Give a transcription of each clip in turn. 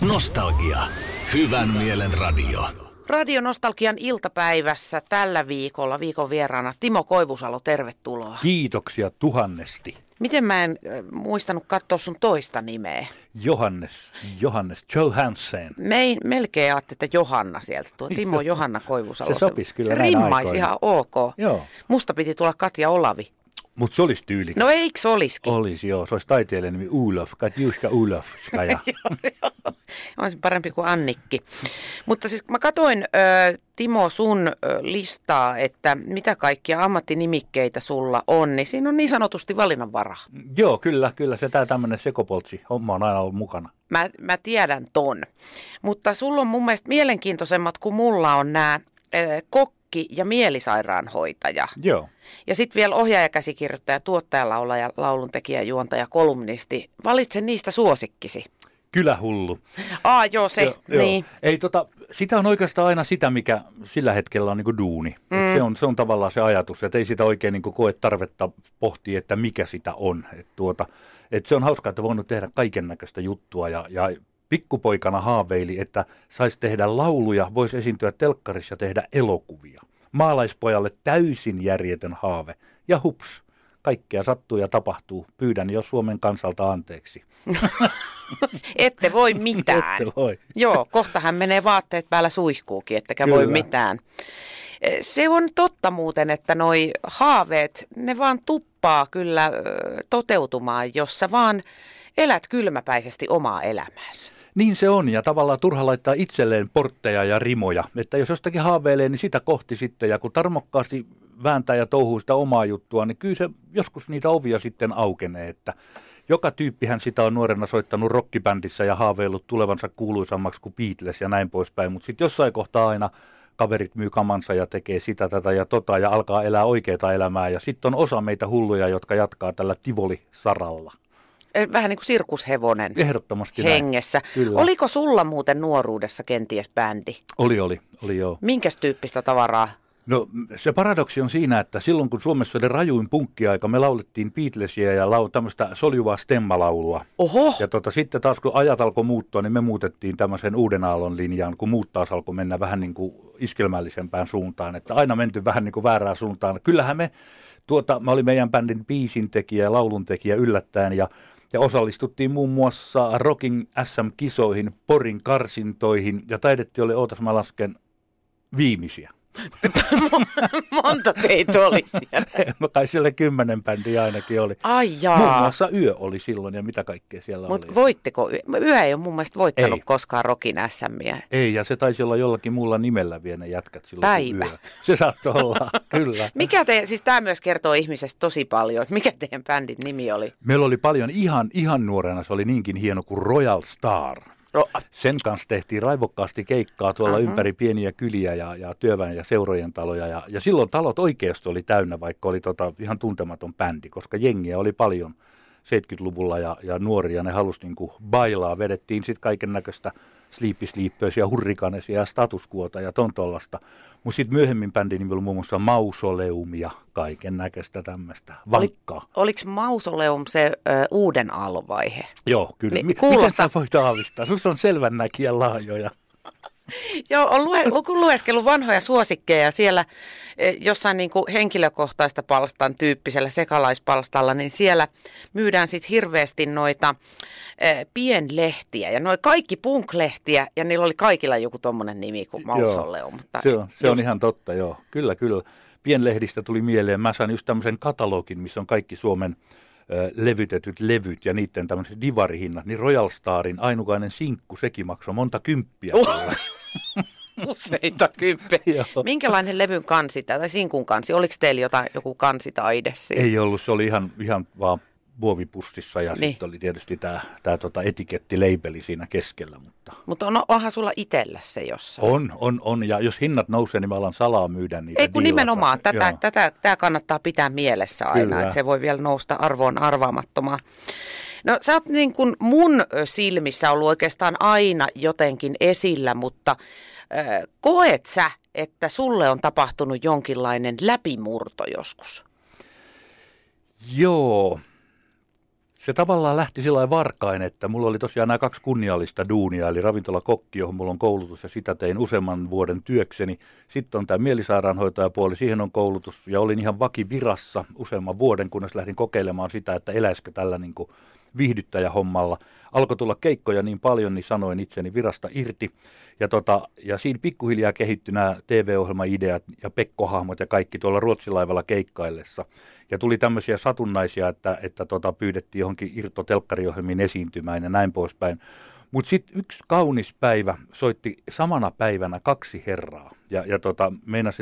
Nostalgia. Hyvän mielen radio. Radio Nostalgian iltapäivässä tällä viikolla viikon vieraana Timo Koivusalo, tervetuloa. Kiitoksia tuhannesti. Miten mä en äh, muistanut katsoa sun toista nimeä? Johannes, Johannes Johansen. Me, melkein ajattelin, että Johanna sieltä. Tuo Timo Johanna Koivusalo. Se sopisi kyllä Se rimmaisi aikoina. ihan ok. Joo. Musta piti tulla Katja Olavi. Mutta se olisi tyylikäs. No eiks olisikin? Olisi joo, se olisi taiteilijan nimi Ulof, Katjuska Ulofskaja. Olisi parempi kuin Annikki. Mutta siis mä katoin, ö, Timo, sun ö, listaa, että mitä kaikkia ammattinimikkeitä sulla on, niin siinä on niin sanotusti valinnanvaraa. joo, kyllä, kyllä se tää tämmöinen sekopoltsi homma on aina ollut mukana. Mä, mä tiedän ton. Mutta sulla on mun mielestä mielenkiintoisemmat kuin mulla on nämä kokki ja mielisairaanhoitaja. Joo. Ja sitten vielä ohjaaja, käsikirjoittaja, tuottaja, laulaja, lauluntekijä, juontaja, kolumnisti. Valitse niistä suosikkisi. Kylähullu. Aa, joo se, Joo, joo. niin. Ei, tota, sitä on oikeastaan aina sitä, mikä sillä hetkellä on niin duuni. Mm. Et se, on, se on tavallaan se ajatus, että ei sitä oikein niin koe tarvetta pohtia, että mikä sitä on. Et tuota, et se on hauskaa, että voinut tehdä kaiken näköistä juttua ja, ja pikkupoikana haaveili, että saisi tehdä lauluja, voisi esiintyä telkkarissa ja tehdä elokuvia. Maalaispojalle täysin järjetön haave. Ja hups, kaikkea sattuu ja tapahtuu. Pyydän jo Suomen kansalta anteeksi. Ette voi mitään. Ette voi. Joo, kohta hän menee vaatteet päällä suihkuukin, ettekä Kyllä. voi mitään. Se on totta muuten, että noi haaveet, ne vaan tuppaa kyllä ö, toteutumaan, jos sä vaan elät kylmäpäisesti omaa elämäänsä. Niin se on, ja tavallaan turha laittaa itselleen portteja ja rimoja. Että jos jostakin haaveilee, niin sitä kohti sitten, ja kun tarmokkaasti vääntää ja touhuu sitä omaa juttua, niin kyllä se joskus niitä ovia sitten aukenee, että joka tyyppihän sitä on nuorena soittanut rockibändissä ja haaveillut tulevansa kuuluisammaksi kuin Beatles ja näin poispäin, mutta sitten jossain kohtaa aina kaverit myy kamansa ja tekee sitä, tätä ja tota ja alkaa elää oikeaa elämää. Ja sitten on osa meitä hulluja, jotka jatkaa tällä Tivoli-saralla. Vähän niin kuin sirkushevonen Ehdottomasti hengessä. Oliko sulla muuten nuoruudessa kenties bändi? Oli, oli, oli joo. Minkäs tyyppistä tavaraa? No se paradoksi on siinä, että silloin kun Suomessa oli rajuin punkkiaika, me laulettiin Beatlesia ja lau, tämmöistä soljuvaa stemmalaulua. Oho, Ja tota, sitten taas kun ajat alkoi muuttua, niin me muutettiin tämmöisen uuden aallon linjaan, kun muut taas alkoi mennä vähän niin kuin iskelmällisempään suuntaan. Että aina menty vähän niin kuin väärään suuntaan. Kyllähän me, tuota, mä olin meidän bändin biisintekijä ja lauluntekijä yllättäen ja ja osallistuttiin muun muassa Rocking SM-kisoihin, Porin karsintoihin ja taidettiin oli, ootas mä lasken, viimeisiä. Monta teitä oli siellä. No kai siellä kymmenen bändiä ainakin oli. Ai Muun jaa. muassa Yö oli silloin ja mitä kaikkea siellä Mutta oli. voitteko, Yö ei ole mun mielestä voittanut Ei. koskaan Rokin SMiä. Ei, ja se taisi olla jollakin muulla nimellä vielä ne jätkät silloin Päivä. Yö. Se saattoi olla, kyllä. Mikä te, siis tämä myös kertoo ihmisestä tosi paljon, että mikä teidän bändin nimi oli? Meillä oli paljon ihan, ihan nuorena, se oli niinkin hieno kuin Royal Star. Ro- Sen kanssa tehtiin raivokkaasti keikkaa tuolla uh-huh. ympäri pieniä kyliä ja, ja työväen ja seurojen taloja. Ja, ja silloin talot oikeasti oli täynnä, vaikka oli tota ihan tuntematon bändi, koska jengiä oli paljon 70-luvulla ja, ja nuoria. Ne halusi niinku bailaa. Vedettiin sitten kaiken näköistä sliippisliippöisiä, hurrikanesia ja statuskuota ja ton tollasta. Mutta sitten myöhemmin bändin nimi oli muun muassa Mausoleum ja kaiken näköistä tämmöistä vankkaa. Oliko Mausoleum se ö, uuden aallon vaihe? Joo, kyllä. Niin, Mi- kuulostaa- Miten sä voit aavistaa? Sus on selvännäkijä laajoja. Joo, on lue, lu- lueskellut vanhoja suosikkeja siellä eh, jossain niin kuin henkilökohtaista palstan tyyppisellä sekalaispalstalla, niin siellä myydään sitten hirveästi noita eh, pienlehtiä ja noin kaikki punklehtiä ja niillä oli kaikilla joku tommonen nimi kuin Mausoleum. Mutta Se on, se on just- ihan totta, joo. Kyllä, kyllä. Pienlehdistä tuli mieleen. Mä sain just tämmöisen katalogin, missä on kaikki Suomen levytetyt levyt ja niiden tämmöiset divarihinnat. Niin Royal Starin ainukainen sinkku, sekin maksoi monta kymppiä. Uh. Useita kymppiä. Joo. Minkälainen levyn kansi tai sinkun kansi? Oliko teillä jotain, joku kansitaide siinä? Ei ollut, se oli ihan, ihan vaan muovipussissa ja Niin. sitten oli tietysti tämä tää tota etikettileipeli siinä keskellä. Mutta Mutta on, onhan sulla itsellä se jossain. on, on, on. Ja jos hinnat nousee, niin mä alan salaa myydä niitä. Ei kun diilata. nimenomaan, tätä, Joo. tätä, tämä kannattaa pitää mielessä aina, Kyllä. että se voi vielä nousta arvoon arvaamattomaan. No sä oot niin kuin mun silmissä ollut oikeastaan aina jotenkin esillä, mutta äh, koet sä, että sulle on tapahtunut jonkinlainen läpimurto joskus? Joo. se tavallaan lähti sillä varkain, että mulla oli tosiaan nämä kaksi kunniallista duunia, eli ravintolakokki, johon mulla on koulutus ja sitä tein useamman vuoden työkseni. Sitten on tämä mielisairaanhoitajapuoli, siihen on koulutus ja olin ihan vakivirassa useamman vuoden, kunnes lähdin kokeilemaan sitä, että eläisikö tällä niin kuin viihdyttäjähommalla. Alkoi tulla keikkoja niin paljon, niin sanoin itseni virasta irti. Ja, tota, ja siinä pikkuhiljaa kehittyi nämä TV-ohjelmaideat ja pekkohahmot ja kaikki tuolla ruotsilaivalla keikkaillessa. Ja tuli tämmöisiä satunnaisia, että, että tota, pyydettiin johonkin irtotelkkariohjelmiin esiintymään ja näin poispäin. Mutta sitten yksi kaunis päivä soitti samana päivänä kaksi herraa. Ja, ja tota,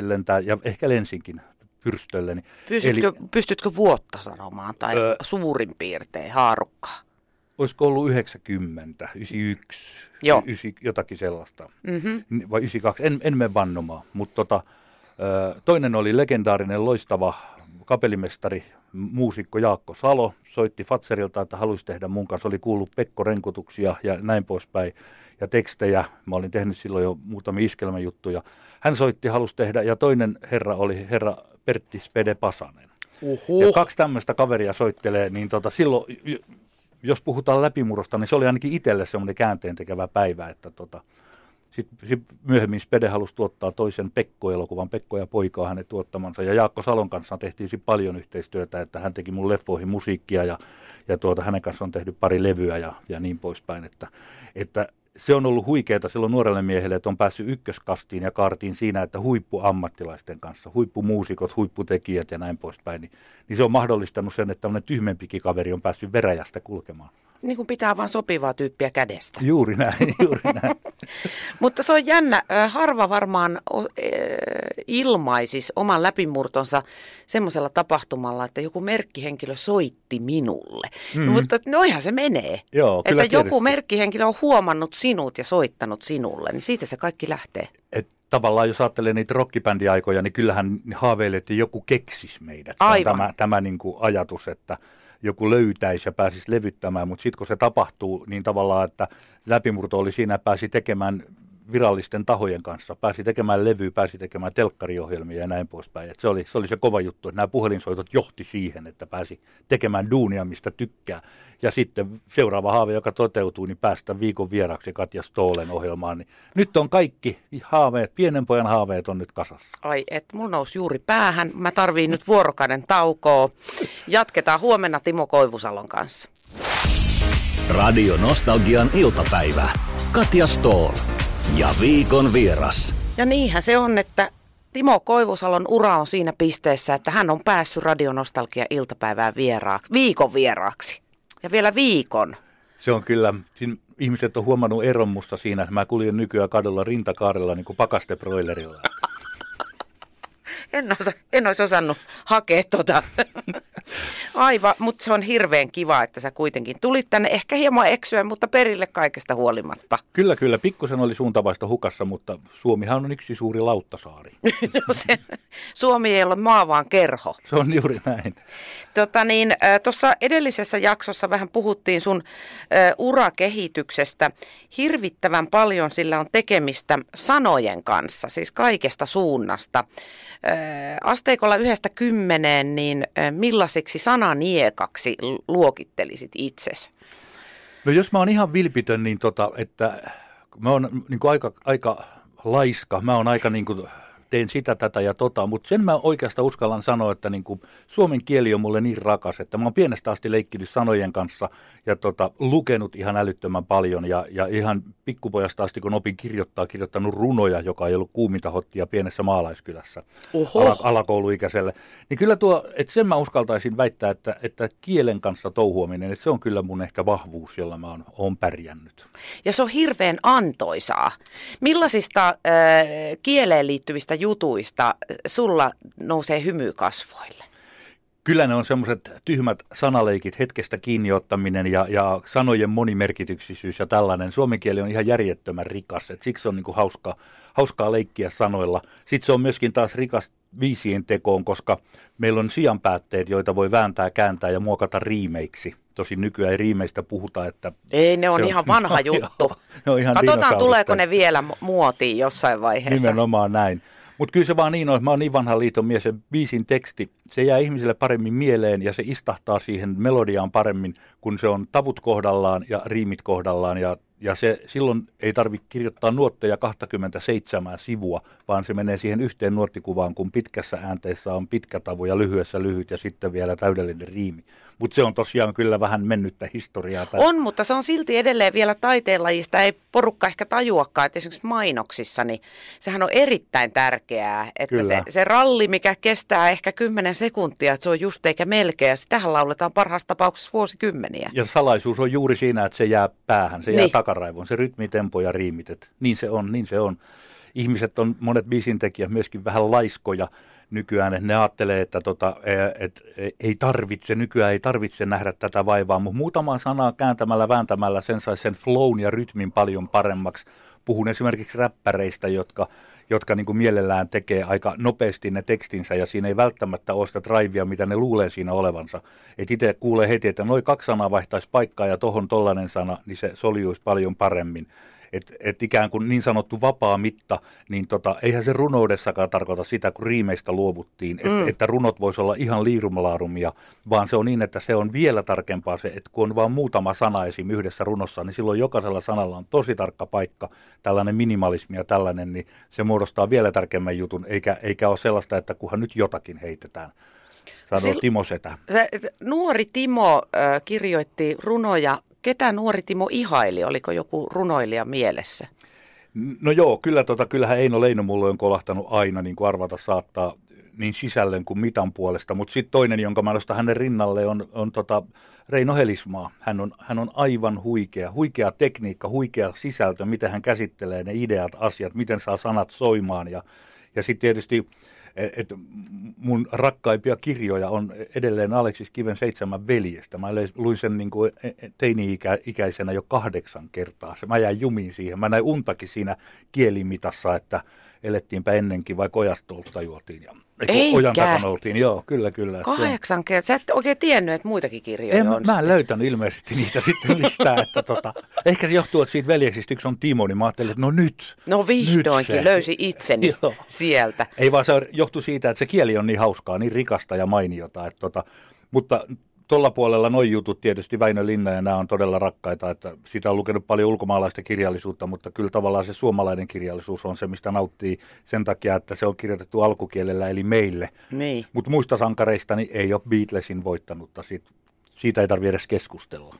lentää, ja ehkä lensinkin pyrstölleni. Pystytkö, Eli, pystytkö vuotta sanomaan tai öö, suurin piirtein haarukkaa? Olisiko ollut 90, 91, Joo. 9, jotakin sellaista. Mm-hmm. Vai 92, en, en mene vannomaan. Mutta tota, toinen oli legendaarinen, loistava kapellimestari, muusikko Jaakko Salo. Soitti Fatserilta, että halusi tehdä mun kanssa. Oli kuullut Pekko renkutuksia ja näin poispäin. Ja tekstejä. Mä olin tehnyt silloin jo muutamia iskelmäjuttuja. Hän soitti, halusi tehdä. Ja toinen herra oli herra Pertti Spede Pasanen. Uhuh. Ja kaksi tämmöistä kaveria soittelee, niin tota, silloin, jos puhutaan läpimurrosta, niin se oli ainakin itselle semmoinen käänteen tekevä päivä, että tota, sitten sit myöhemmin Spede halusi tuottaa toisen Pekko-elokuvan, Pekko ja poikaa hänen tuottamansa. Ja Jaakko Salon kanssa tehtiin paljon yhteistyötä, että hän teki mun leffoihin musiikkia ja, ja tuota, hänen kanssa on tehnyt pari levyä ja, ja niin poispäin. Että, että se on ollut huikeaa silloin nuorelle miehelle, että on päässyt ykköskastiin ja kaartiin siinä, että huippuammattilaisten kanssa, huippumuusikot, huipputekijät ja näin poispäin, niin, niin se on mahdollistanut sen, että tämmöinen tyhmempikin kaveri on päässyt veräjästä kulkemaan. Niin kuin pitää vaan sopivaa tyyppiä kädestä. Juuri näin, juuri näin. Mutta se on jännä. Harva varmaan ilmaisis oman läpimurtonsa semmoisella tapahtumalla, että joku merkkihenkilö soitti minulle. Mm. Mutta noihan se menee. Joo, että kyllä joku merkkihenkilö on huomannut sinut ja soittanut sinulle, niin siitä se kaikki lähtee. Et tavallaan jos ajattelee niitä rockibändiaikoja, niin kyllähän haaveilee, että joku keksis meidät. Aivan. Tämä, tämä niin kuin ajatus, että joku löytäisi ja pääsisi levyttämään, mutta sitten kun se tapahtuu, niin tavallaan, että läpimurto oli siinä, pääsi tekemään virallisten tahojen kanssa. Pääsi tekemään levyä, pääsi tekemään telkkariohjelmia ja näin poispäin. Et se, oli, se oli se kova juttu, että nämä puhelinsoitot johti siihen, että pääsi tekemään duunia, mistä tykkää. Ja sitten seuraava haave, joka toteutuu, niin päästä viikon vieraksi Katja Stoolen ohjelmaan. Niin nyt on kaikki haaveet, pienen pojan haaveet on nyt kasassa. Ai, että mulla nousi juuri päähän. Mä tarviin nyt vuorokauden taukoa. Jatketaan huomenna Timo Koivusalon kanssa. Radio Nostalgian iltapäivä. Katja Stoll ja viikon vieras. Ja niinhän se on, että Timo Koivusalon ura on siinä pisteessä, että hän on päässyt Radionostalgia iltapäivään vieraaksi, viikon vieraaksi. Ja vielä viikon. Se on kyllä, siinä ihmiset on huomannut eron musta siinä, että mä kuljen nykyään kadulla rintakaarella niin kuin pakastebroilerilla. En, osa, en olisi osannut hakea tota. Aivan, mutta se on hirveän kiva, että sä kuitenkin tulit tänne ehkä hieman eksyä, mutta perille kaikesta huolimatta. Kyllä, kyllä. Pikkusen oli suuntavaista hukassa, mutta Suomihan on yksi suuri lauttasaari. no se, Suomi ei ole maa, vaan kerho. Se on juuri näin. Tota niin, tuossa edellisessä jaksossa vähän puhuttiin sun uh, urakehityksestä. Hirvittävän paljon sillä on tekemistä sanojen kanssa, siis kaikesta suunnasta. Asteikolla yhdestä kymmeneen, niin millaiseksi sananiekaksi luokittelisit itsesi? No jos mä oon ihan vilpitön, niin tota, että mä oon niin aika, aika laiska, mä oon aika niin kuin teen sitä, tätä ja tota, mutta sen mä oikeastaan uskallan sanoa, että niin kuin suomen kieli on mulle niin rakas, että mä oon pienestä asti leikkinyt sanojen kanssa ja tota, lukenut ihan älyttömän paljon ja, ja ihan pikkupojasta asti, kun opin kirjoittaa, kirjoittanut runoja, joka ei ollut kuuminta hottia pienessä maalaiskylässä ala, alakouluikäiselle. Niin kyllä tuo, että sen mä uskaltaisin väittää, että, että kielen kanssa touhuaminen, että se on kyllä mun ehkä vahvuus, jolla mä oon, oon pärjännyt. Ja se on hirveän antoisaa. Millaisista äh, kieleen liittyvistä jutuista sulla nousee hymy kasvoille? Kyllä ne on semmoiset tyhmät sanaleikit, hetkestä kiinniottaminen ja, ja sanojen monimerkityksisyys ja tällainen. Suomen kieli on ihan järjettömän rikas, et siksi on niinku hauska, hauskaa leikkiä sanoilla. Sitten se on myöskin taas rikas viisien tekoon, koska meillä on sijanpäätteet, joita voi vääntää, kääntää ja muokata riimeiksi. Tosin nykyään ei riimeistä puhuta, että... Ei, ne on ihan on, vanha juttu. ne on ihan Katsotaan, tuleeko ne vielä muotiin jossain vaiheessa. Nimenomaan näin. Mutta kyllä se vaan niin on, mä oon niin vanha liiton mies, se biisin teksti, se jää ihmisille paremmin mieleen ja se istahtaa siihen melodiaan paremmin, kun se on tavut kohdallaan ja riimit kohdallaan ja ja se, silloin ei tarvitse kirjoittaa nuotteja 27 sivua, vaan se menee siihen yhteen nuottikuvaan, kun pitkässä äänteessä on pitkä tavu ja lyhyessä lyhyt ja sitten vielä täydellinen riimi. Mutta se on tosiaan kyllä vähän mennyttä historiaa. Tai... On, mutta se on silti edelleen vielä taiteenlajista. Ei porukka ehkä tajuakaan, että esimerkiksi mainoksissa, niin sehän on erittäin tärkeää, että se, se ralli, mikä kestää ehkä 10 sekuntia, että se on just eikä melkein. Ja sitähän lauletaan parhaassa tapauksessa vuosikymmeniä. Ja salaisuus on juuri siinä, että se jää päähän, se jää niin. Takaraivoon, se rytmi, tempo ja riimit. Et niin se on, niin se on. Ihmiset on, monet biisintekijät myöskin vähän laiskoja nykyään, että ne ajattelee, että tota, e, et, ei tarvitse, nykyään ei tarvitse nähdä tätä vaivaa, mutta muutama sanaa kääntämällä, vääntämällä sen saisi sen flown ja rytmin paljon paremmaksi. Puhun esimerkiksi räppäreistä, jotka, jotka niin kuin mielellään tekee aika nopeasti ne tekstinsä ja siinä ei välttämättä ole sitä drivea, mitä ne luulee siinä olevansa. Et itse kuulee heti, että noin kaksi sanaa vaihtaisi paikkaa ja tohon tollainen sana, niin se soljuisi paljon paremmin että et ikään kuin niin sanottu vapaa mitta, niin tota, eihän se runoudessakaan tarkoita sitä, kun riimeistä luovuttiin, et, mm. että runot voisi olla ihan liirumlaarumia, vaan se on niin, että se on vielä tarkempaa se, että kun on vain muutama sana esim. yhdessä runossa, niin silloin jokaisella sanalla on tosi tarkka paikka, tällainen minimalismi ja tällainen, niin se muodostaa vielä tärkeämmän jutun, eikä, eikä ole sellaista, että kunhan nyt jotakin heitetään. Sanoo Sil- Timo Setä. Se, nuori Timo äh, kirjoitti runoja Ketä nuori Timo ihaili? Oliko joku runoilija mielessä? No joo, kyllä tota, kyllähän Eino Leino mulle on kolahtanut aina, niin kuin arvata saattaa, niin sisällön kuin mitan puolesta. Mutta sitten toinen, jonka mä nostan hänen rinnalle, on, on tota Reino Helismaa. Hän on, hän on aivan huikea. Huikea tekniikka, huikea sisältö, miten hän käsittelee ne ideat, asiat, miten saa sanat soimaan. Ja, ja sitten tietysti et mun rakkaimpia kirjoja on edelleen Aleksis Kiven seitsemän veljestä. Mä luin sen niin kuin e, e, teini-ikäisenä jo kahdeksan kertaa. Mä jäin jumiin siihen. Mä näin untakin siinä kielimitassa, että elettiinpä ennenkin vai kojastolta juotiin. Ja, Eikä. Ojan takana oltiin, joo, kyllä, kyllä. Kahdeksan kertaa. Sä et oikein tiennyt, että muitakin kirjoja en, on. Mä en löytänyt ilmeisesti niitä sitten mistään. Että tota, ehkä se johtuu, että siitä veljeksistä yksi on Timo, niin mä ajattelin, että no nyt. No vihdoinkin nyt löysi itseni sieltä. Ei vaan se johtuu siitä, että se kieli on niin hauskaa, niin rikasta ja mainiota. Että tota, mutta tuolla puolella noin jutut tietysti Väinö Linna ja nämä on todella rakkaita, että sitä on lukenut paljon ulkomaalaista kirjallisuutta, mutta kyllä tavallaan se suomalainen kirjallisuus on se, mistä nauttii sen takia, että se on kirjoitettu alkukielellä eli meille. Niin. Mutta muista sankareista niin ei ole Beatlesin voittanutta, siitä, siitä ei tarvitse edes keskustella.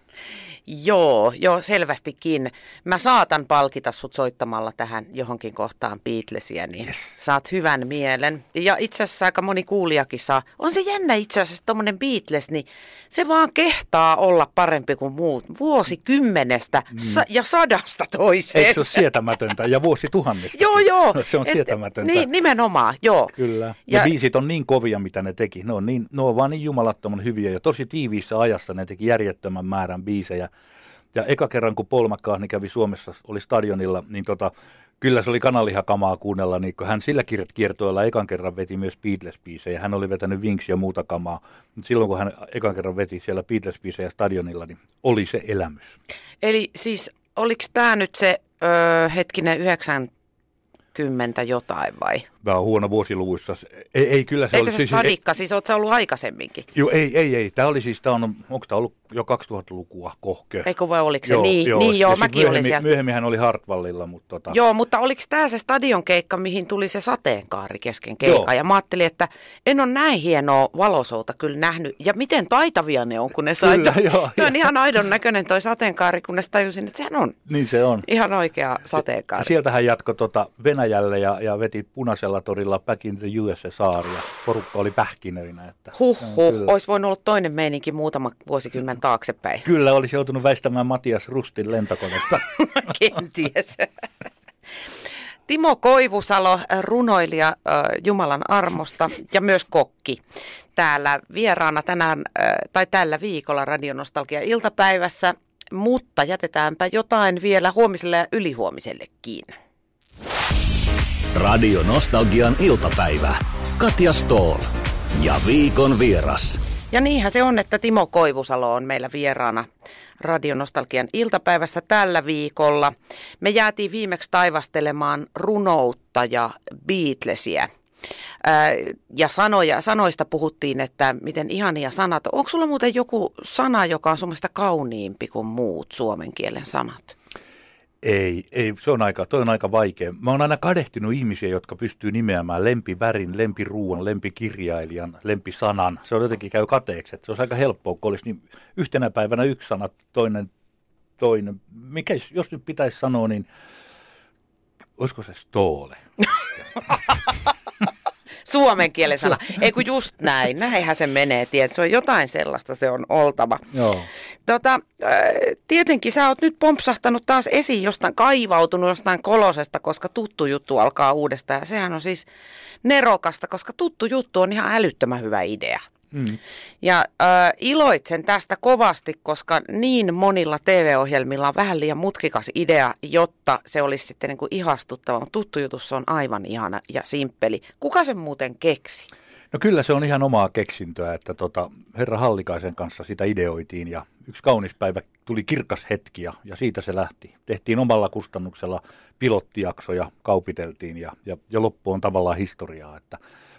Joo, joo, selvästikin. Mä saatan palkita sut soittamalla tähän johonkin kohtaan Beatlesia, niin yes. saat hyvän mielen. Ja itse asiassa aika moni kuulijakin saa. On se jännä itse asiassa, tuommoinen Beatles, niin se vaan kehtaa olla parempi kuin muut vuosikymmenestä mm. sa- ja sadasta toiseen. Eikö se ole sietämätöntä? Ja vuosituhannesta. joo, joo. se on sietämätöntä. niin, nimenomaan, joo. Kyllä. Ja, ja biisit on niin kovia, mitä ne teki. Ne on, niin, ne on vaan niin jumalattoman hyviä ja tosi tiiviissä ajassa ne teki järjettömän määrän biisejä. Ja eka kerran, kun Paul McCartney kävi Suomessa, oli stadionilla, niin tota, kyllä se oli kanalihakamaa kuunnella, niin kun hän sillä kiertoilla ekan kerran veti myös Beatles-biisejä. Hän oli vetänyt Wings ja muuta kamaa. Mutta silloin, kun hän ekan kerran veti siellä Beatles-biisejä stadionilla, niin oli se elämys. Eli siis oliko tämä nyt se öö, hetkinen 90 jotain vai? Mä oon huono vuosiluvuissa. Ei, ei kyllä se Eikö oli... se siis, siis oot ollut aikaisemminkin? Joo, ei, ei, ei. Tämä oli siis, tämä on, onko tämä ollut jo 2000-lukua kohke? Eikö vai oliko se? Joo, niin, joo, niin, joo mäkin olin siellä. Myöhemmin hän oli Hartwallilla, mutta tota... Joo, mutta oliko tämä se stadionkeikka, mihin tuli se sateenkaari kesken keikka? Ja mä ajattelin, että en ole näin hienoa valosouta kyllä nähnyt. Ja miten taitavia ne on, kun ne sai. Kyllä, joo, Tuo on ihan aidon näköinen toi sateenkaari, kunnes tajusin, että sehän on. Niin se on. Ihan oikea sateenkaari. Ja sieltä hän jatkoi tota Venäjälle ja, ja veti punaisella torilla Back in the USSR ja porukka oli pähkinöinä. Että, huh, huh. olisi voinut olla toinen meininki muutama vuosikymmen taaksepäin. Kyllä, olisi joutunut väistämään Matias Rustin lentokonetta. Kenties. Timo Koivusalo, runoilija äh, Jumalan armosta ja myös kokki. Täällä vieraana tänään äh, tai tällä viikolla Radionostalgia iltapäivässä, mutta jätetäänpä jotain vielä huomiselle ja ylihuomisellekin. Radio Nostalgian iltapäivä. Katja Stoll ja viikon vieras. Ja niinhän se on, että Timo Koivusalo on meillä vieraana Radionostalgian iltapäivässä tällä viikolla. Me jäätiin viimeksi taivastelemaan runoutta ja Beatlesia. Ja sanoja, sanoista puhuttiin, että miten ihania sanat. Onko sulla muuten joku sana, joka on sun kauniimpi kuin muut suomen kielen sanat? Ei, ei, se on aika, toi on aika vaikea. Mä oon aina kadehtinut ihmisiä, jotka pystyy nimeämään lempivärin, lempiruuan, lempikirjailijan, lempisanan. Se on jotenkin käy kateeksi. Se on aika helppoa, kun olisi niin yhtenä päivänä yksi sana, toinen toinen. Mikä, jos nyt pitäisi sanoa, niin olisiko se stoole? suomen kielen sana. Ei kun just näin, näinhän se menee, tiedät, se on jotain sellaista, se on oltava. Joo. Tota, tietenkin sä oot nyt pompsahtanut taas esiin jostain, kaivautunut jostain kolosesta, koska tuttu juttu alkaa uudestaan. Ja sehän on siis nerokasta, koska tuttu juttu on ihan älyttömän hyvä idea. Mm. Ja äh, iloitsen tästä kovasti, koska niin monilla TV-ohjelmilla on vähän liian mutkikas idea, jotta se olisi sitten niin kuin ihastuttava. Mutta tuttu jutussa on aivan ihana ja simppeli. Kuka sen muuten keksi? No kyllä se on ihan omaa keksintöä, että tota, herra Hallikaisen kanssa sitä ideoitiin ja yksi kaunis päivä tuli kirkas hetki ja, ja siitä se lähti. Tehtiin omalla kustannuksella pilottijaksoja, kaupiteltiin ja, ja, ja loppu on tavallaan historiaa, että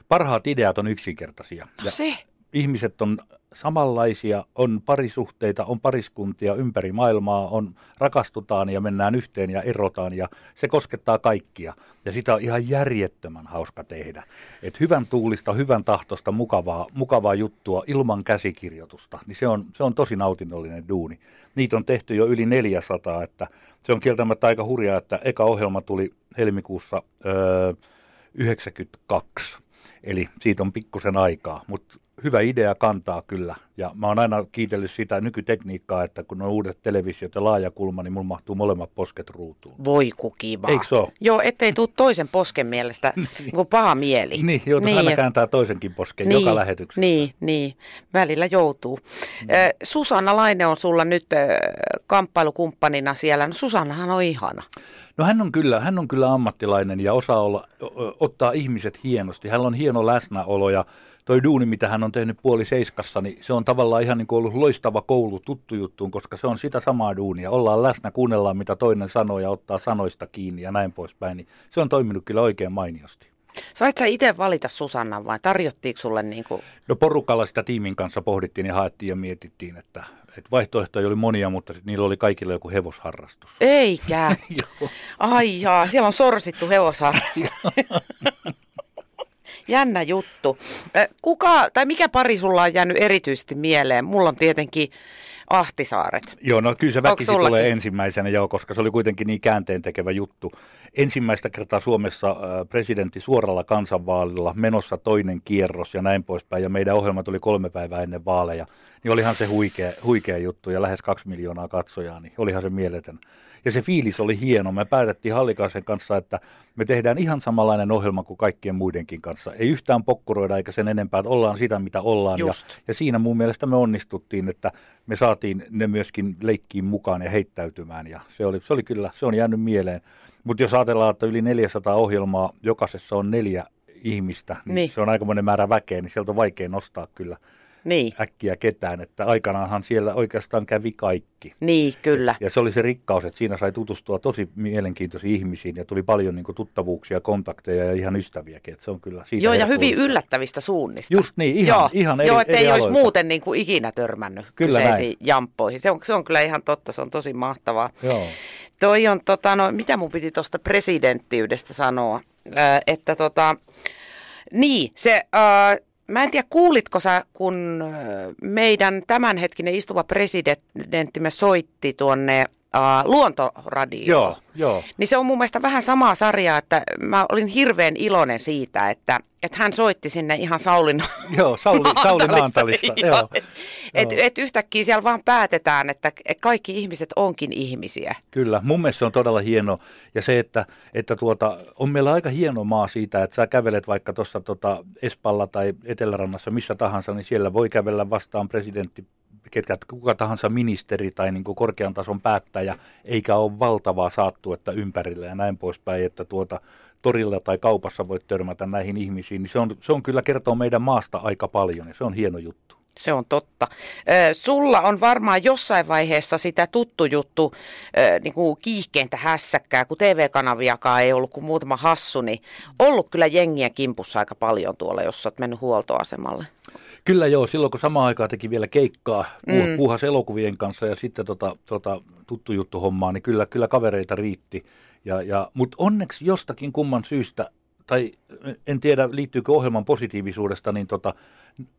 parhaat ideat on yksinkertaisia. No se ihmiset on samanlaisia, on parisuhteita, on pariskuntia ympäri maailmaa, on rakastutaan ja mennään yhteen ja erotaan ja se koskettaa kaikkia. Ja sitä on ihan järjettömän hauska tehdä. Et hyvän tuulista, hyvän tahtosta, mukavaa, mukavaa juttua ilman käsikirjoitusta, niin se on, se on tosi nautinnollinen duuni. Niitä on tehty jo yli 400, että se on kieltämättä aika hurjaa, että eka ohjelma tuli helmikuussa öö, 92. Eli siitä on pikkusen aikaa, mutta hyvä idea kantaa kyllä. Ja mä oon aina kiitellyt sitä nykytekniikkaa, että kun on uudet televisiot ja laajakulma, niin mun mahtuu molemmat posket ruutuun. Voi kukiva. Eikö se Joo, ettei tuu toisen posken mielestä niin kuin paha mieli. niin, joutuu niin, aina kääntää toisenkin posken niin, joka lähetyksessä. Niin, niin, välillä joutuu. Mm. Susanna Laine on sulla nyt kamppailukumppanina siellä. No Susannahan on ihana. No hän on kyllä, hän on kyllä ammattilainen ja osaa olla, ottaa ihmiset hienosti. Hän on hieno läsnäolo ja toi duuni, mitä hän on tehnyt puoli seiskassa, niin se on tavallaan ihan niin kuin ollut loistava koulu tuttu juttuun, koska se on sitä samaa duunia. Ollaan läsnä, kuunnellaan mitä toinen sanoo ja ottaa sanoista kiinni ja näin poispäin. Niin se on toiminut kyllä oikein mainiosti. Sait sä itse valita Susannan vai tarjottiinko sulle niin kuin... No porukalla sitä tiimin kanssa pohdittiin ja haettiin ja mietittiin, että, että vaihtoehtoja oli monia, mutta sit niillä oli kaikilla joku hevosharrastus. Eikä. Ai jaa, siellä on sorsittu hevosharrastus. Jännä juttu. Kuka, tai mikä pari sulla on jäänyt erityisesti mieleen? Mulla on tietenkin Ahtisaaret. Joo, no kyllä se väkisi tulee ensimmäisenä, joo, koska se oli kuitenkin niin käänteen tekevä juttu. Ensimmäistä kertaa Suomessa presidentti suoralla kansanvaalilla, menossa toinen kierros ja näin poispäin, ja meidän ohjelma tuli kolme päivää ennen vaaleja. Niin olihan se huikea, huikea juttu, ja lähes kaksi miljoonaa katsojaa, niin olihan se mieletön. Ja se fiilis oli hieno. Me päätettiin Hallikaisen kanssa, että me tehdään ihan samanlainen ohjelma kuin kaikkien muidenkin kanssa. Ei yhtään pokkuroida eikä sen enempää, että ollaan sitä, mitä ollaan. Ja, ja siinä mun mielestä me onnistuttiin, että me saatiin ne myöskin leikkiin mukaan ja heittäytymään. Ja se oli, se oli kyllä, se on jäänyt mieleen. Mutta jos ajatellaan, että yli 400 ohjelmaa, jokaisessa on neljä ihmistä, niin, niin. se on aikamoinen määrä väkeä, niin sieltä on vaikea nostaa kyllä niin. äkkiä ketään. Että aikanaanhan siellä oikeastaan kävi kaikki. Niin, kyllä. Ja se oli se rikkaus, että siinä sai tutustua tosi mielenkiintoisiin ihmisiin ja tuli paljon niin kuin, tuttavuuksia, kontakteja ja ihan ystäviäkin. Että se on kyllä siitä Joo, ja hyvin yllättävistä suunnista. Just niin, ihan, Joo. ihan eri Joo, ettei eri olisi muuten niin kuin ikinä törmännyt kyllä kyseisiin näin. jamppoihin. Se on, se on kyllä ihan totta, se on tosi mahtavaa. Joo. Toi on, tota, no, mitä mun piti tuosta presidenttiydestä sanoa, äh, että tota, niin, se, äh, Mä en tiedä, kuulitko sä, kun meidän tämänhetkinen istuva presidenttimme soitti tuonne uh, luontoradioon. Joo, joo. Niin se on mun mielestä vähän samaa sarjaa, että mä olin hirveän iloinen siitä, että, että hän soitti sinne ihan Saulin Joo, Sauli, Sauli Naantalista. Joo. Et, et, et yhtäkkiä siellä vaan päätetään, että kaikki ihmiset onkin ihmisiä. Kyllä, mun mielestä se on todella hieno. Ja se, että, että tuota, on meillä aika hieno maa siitä, että sä kävelet vaikka tuossa tota Espalla tai Etelärannassa, missä tahansa, niin siellä voi kävellä vastaan presidentti ketkä, kuka tahansa ministeri tai niin kuin korkean tason päättäjä, eikä ole valtavaa saattuetta ympärillä ja näin poispäin, että tuota, torilla tai kaupassa voit törmätä näihin ihmisiin, niin se on, se on kyllä kertoo meidän maasta aika paljon ja se on hieno juttu. Se on totta. Sulla on varmaan jossain vaiheessa sitä tuttu juttu niin kuin kiihkeintä hässäkkää, kun TV-kanaviakaan ei ollut kuin muutama hassu, niin ollut kyllä jengiä kimpussa aika paljon tuolla, jos olet mennyt huoltoasemalle. Kyllä joo, silloin kun samaan aikaan teki vielä keikkaa mm. puuhas elokuvien kanssa ja sitten tota, tota, tuttu juttu hommaa, niin kyllä, kyllä kavereita riitti. Ja, ja, Mutta onneksi jostakin kumman syystä tai en tiedä liittyykö ohjelman positiivisuudesta, niin tota,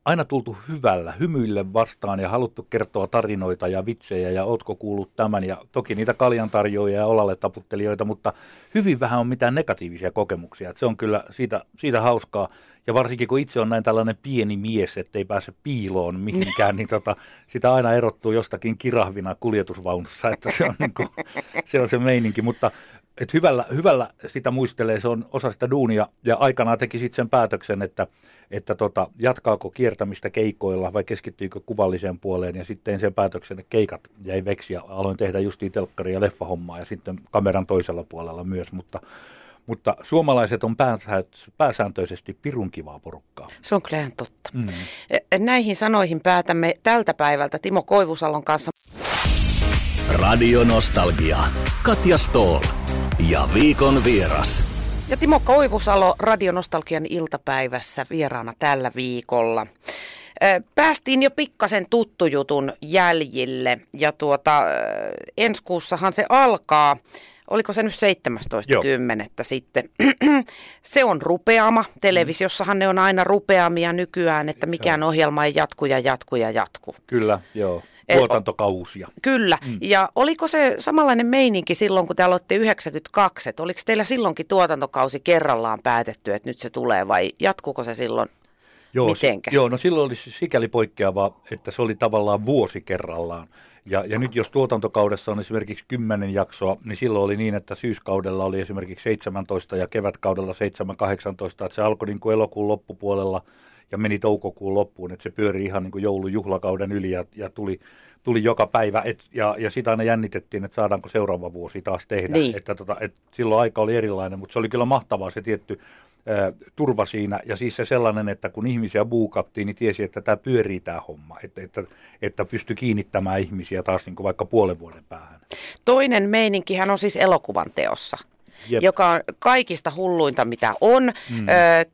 aina tultu hyvällä, hymyille vastaan ja haluttu kertoa tarinoita ja vitsejä ja ootko kuullut tämän ja toki niitä kaljantarjoajia ja olalle taputtelijoita, mutta hyvin vähän on mitään negatiivisia kokemuksia. Et se on kyllä siitä, siitä hauskaa ja varsinkin kun itse on näin tällainen pieni mies, ettei pääse piiloon mihinkään, niin tota, sitä aina erottuu jostakin kirahvina kuljetusvaunussa, että se on, niin kuin, se, on se meininki, mutta et hyvällä, hyvällä sitä muistelee, se on osa sitä duunia. Ja aikanaan teki sitten sen päätöksen, että, että tota, jatkaako kiertämistä keikoilla vai keskittyykö kuvalliseen puoleen. Ja sitten sen päätöksen, että keikat jäi veksi ja aloin tehdä justiin telkkari- ja leffahommaa ja sitten kameran toisella puolella myös, mutta mutta suomalaiset on pääsääntöisesti pirun kivaa porukkaa. Se on kyllä totta. Mm. Näihin sanoihin päätämme tältä päivältä Timo Koivusalon kanssa. Radio Nostalgia. Katja Stoll ja viikon vieras. Ja Timo Koivusalo Radionostalgian iltapäivässä vieraana tällä viikolla. Päästiin jo pikkasen tuttujutun jäljille ja tuota, ensi kuussahan se alkaa. Oliko se nyt 17.10. sitten? se on rupeama. Televisiossahan ne on aina rupeamia nykyään, että mikään ohjelma ei jatku ja jatku ja jatku. Kyllä, joo. Eh, tuotantokausia. Kyllä. Mm. Ja oliko se samanlainen meininki silloin, kun te aloitte 92? Että oliko teillä silloinkin tuotantokausi kerrallaan päätetty, että nyt se tulee vai jatkuko se silloin Joo, Mitenkä? joo, no silloin oli sikäli poikkeava, että se oli tavallaan vuosi kerrallaan. Ja, ja nyt jos tuotantokaudessa on esimerkiksi 10 jaksoa, niin silloin oli niin, että syyskaudella oli esimerkiksi 17 ja kevätkaudella 7-18, että se alkoi niin kuin elokuun loppupuolella – ja meni toukokuun loppuun, että se pyöri ihan niin kuin joulujuhlakauden yli ja, ja tuli, tuli joka päivä. Et, ja, ja sitä aina jännitettiin, että saadaanko seuraava vuosi taas tehdä. Niin. Että, tota, et silloin aika oli erilainen, mutta se oli kyllä mahtavaa se tietty turva siinä. Ja siis se sellainen, että kun ihmisiä buukattiin, niin tiesi, että tämä pyörii tämä homma. Että, että, että pystyi kiinnittämään ihmisiä taas niin kuin vaikka puolen vuoden päähän. Toinen meininkihän on siis elokuvan teossa. Jep. joka on kaikista hulluinta, mitä on. Mm. Ö,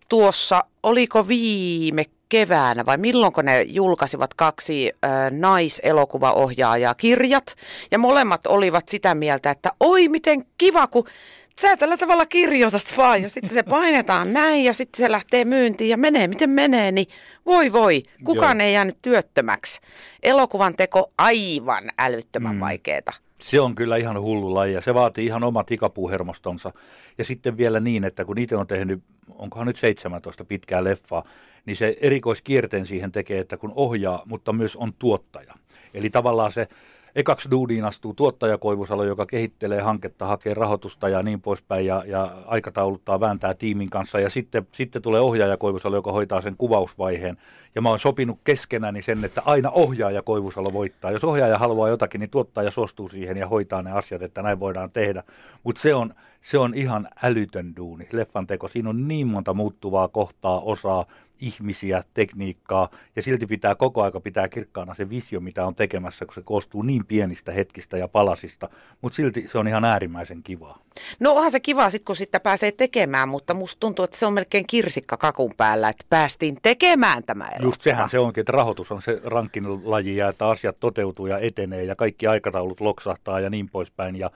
tuossa, oliko viime keväänä vai milloin ne julkaisivat kaksi ö, naiselokuvaohjaajaa kirjat. Ja molemmat olivat sitä mieltä, että oi miten kiva, kun sä tällä tavalla kirjoitat vaan ja sitten se painetaan näin ja sitten se lähtee myyntiin ja menee miten menee, niin voi voi, kukaan Joo. ei jäänyt työttömäksi. Elokuvan teko aivan älyttömän mm. vaikeeta. Se on kyllä ihan hullu laji ja se vaatii ihan omat ikapuuhermostonsa. Ja sitten vielä niin, että kun itse on tehnyt, onkohan nyt 17 pitkää leffaa, niin se erikoiskierteen siihen tekee, että kun ohjaa, mutta myös on tuottaja. Eli tavallaan se ekaksi duudiin astuu tuottaja Koivusalo, joka kehittelee hanketta, hakee rahoitusta ja niin poispäin ja, ja aikatauluttaa, vääntää tiimin kanssa. Ja sitten, sitten tulee ohjaaja Koivusalo, joka hoitaa sen kuvausvaiheen. Ja mä oon sopinut keskenäni sen, että aina ohjaaja Koivusalo voittaa. Jos ohjaaja haluaa jotakin, niin tuottaja suostuu siihen ja hoitaa ne asiat, että näin voidaan tehdä. Mutta se on, se on ihan älytön duuni, leffan teko. Siinä on niin monta muuttuvaa kohtaa, osaa, ihmisiä, tekniikkaa, ja silti pitää koko aika pitää kirkkaana se visio, mitä on tekemässä, kun se koostuu niin pienistä hetkistä ja palasista, mutta silti se on ihan äärimmäisen kivaa. No onhan se kiva sitten, kun sitä pääsee tekemään, mutta musta tuntuu, että se on melkein kirsikka kakun päällä, että päästiin tekemään tämä elokuva. Just sehän se onkin, että rahoitus on se rankin laji ja että asiat toteutuu ja etenee ja kaikki aikataulut loksahtaa ja niin poispäin. Ja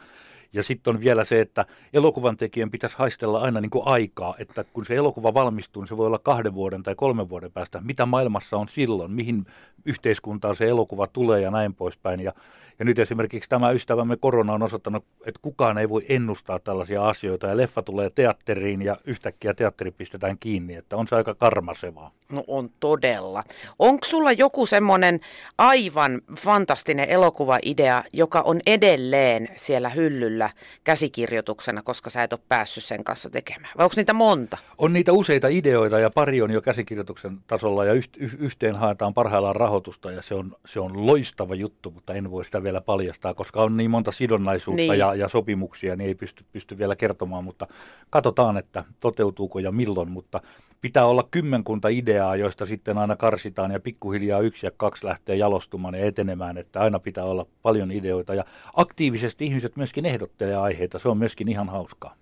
ja sitten on vielä se, että elokuvan tekijän pitäisi haistella aina niin kuin aikaa, että kun se elokuva valmistuu, niin se voi olla kahden vuoden tai kolmen vuoden päästä. Mitä maailmassa on silloin, mihin yhteiskuntaan se elokuva tulee ja näin poispäin. Ja, ja nyt esimerkiksi tämä ystävämme korona on osoittanut, että kukaan ei voi ennustaa tällaisia asioita. Ja leffa tulee teatteriin ja yhtäkkiä teatteri pistetään kiinni, että on se aika karmasevaa. No on todella. Onko sulla joku semmoinen aivan fantastinen elokuvaidea, joka on edelleen siellä hyllyllä siellä käsikirjoituksena, koska sä et ole päässyt sen kanssa tekemään? Vai onko niitä monta? On niitä useita ideoita ja pari on jo käsikirjoituksen tasolla ja yhteen haetaan parhaillaan rahoitusta ja se on, se on loistava juttu, mutta en voi sitä vielä paljastaa, koska on niin monta sidonnaisuutta niin. ja, ja sopimuksia, niin ei pysty, pysty vielä kertomaan, mutta katsotaan, että toteutuuko ja milloin, mutta pitää olla kymmenkunta ideaa, joista sitten aina karsitaan ja pikkuhiljaa yksi ja kaksi lähtee jalostumaan ja etenemään, että aina pitää olla paljon ideoita ja aktiivisesti ihmiset myöskin ehdottelee aiheita, se on myöskin ihan hauskaa.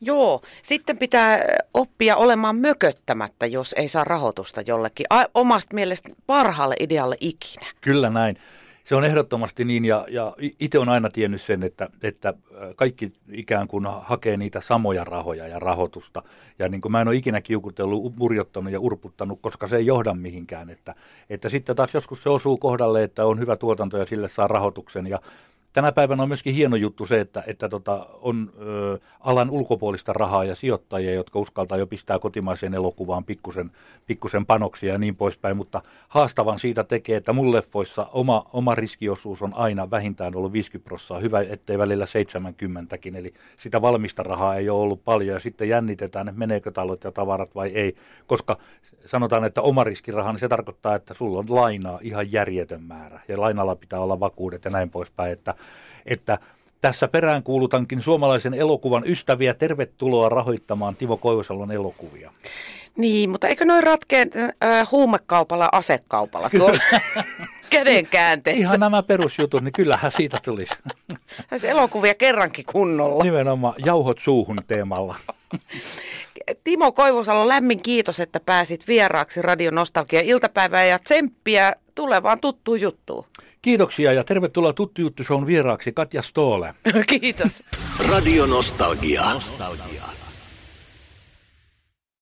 Joo, sitten pitää oppia olemaan mököttämättä, jos ei saa rahoitusta jollekin omasta mielestä parhaalle idealle ikinä. Kyllä näin. Se on ehdottomasti niin, ja, ja itse on aina tiennyt sen, että, että kaikki ikään kuin hakee niitä samoja rahoja ja rahoitusta. Ja niin kuin mä en ole ikinä kiukutellut, murjottanut ja urputtanut, koska se ei johda mihinkään. Että, että sitten taas joskus se osuu kohdalle, että on hyvä tuotanto ja sille saa rahoituksen. Ja tänä päivänä on myöskin hieno juttu se, että, että tota, on ö, alan ulkopuolista rahaa ja sijoittajia, jotka uskaltaa jo pistää kotimaiseen elokuvaan pikkusen, pikkusen panoksia ja niin poispäin, mutta haastavan siitä tekee, että mun leffoissa oma, oma riskiosuus on aina vähintään ollut 50 prosenttia, hyvä ettei välillä 70kin, eli sitä valmista rahaa ei ole ollut paljon. Ja sitten jännitetään, että meneekö talot ja tavarat vai ei, koska sanotaan, että oma riskiraha, niin se tarkoittaa, että sulla on lainaa ihan järjetön määrä. Ja lainalla pitää olla vakuudet ja näin poispäin, että että tässä peräänkuulutankin suomalaisen elokuvan ystäviä. Tervetuloa rahoittamaan Timo Koivusalon elokuvia. Niin, mutta eikö noin ratkeen äh, huumekaupalla asekaupalla tuo kädenkäänteessä? Ihan nämä perusjutut, niin kyllähän siitä tulisi. Olisi elokuvia kerrankin kunnolla. Nimenomaan jauhot suuhun teemalla. Timo Koivusalo, lämmin kiitos, että pääsit vieraaksi Radio Nostalgia iltapäivään ja tsemppiä tulevaan tuttuun juttuun. Kiitoksia ja tervetuloa Tuttu Juttu on vieraaksi Katja Stoole. Kiitos. Radio Nostalgia. Nostalgia.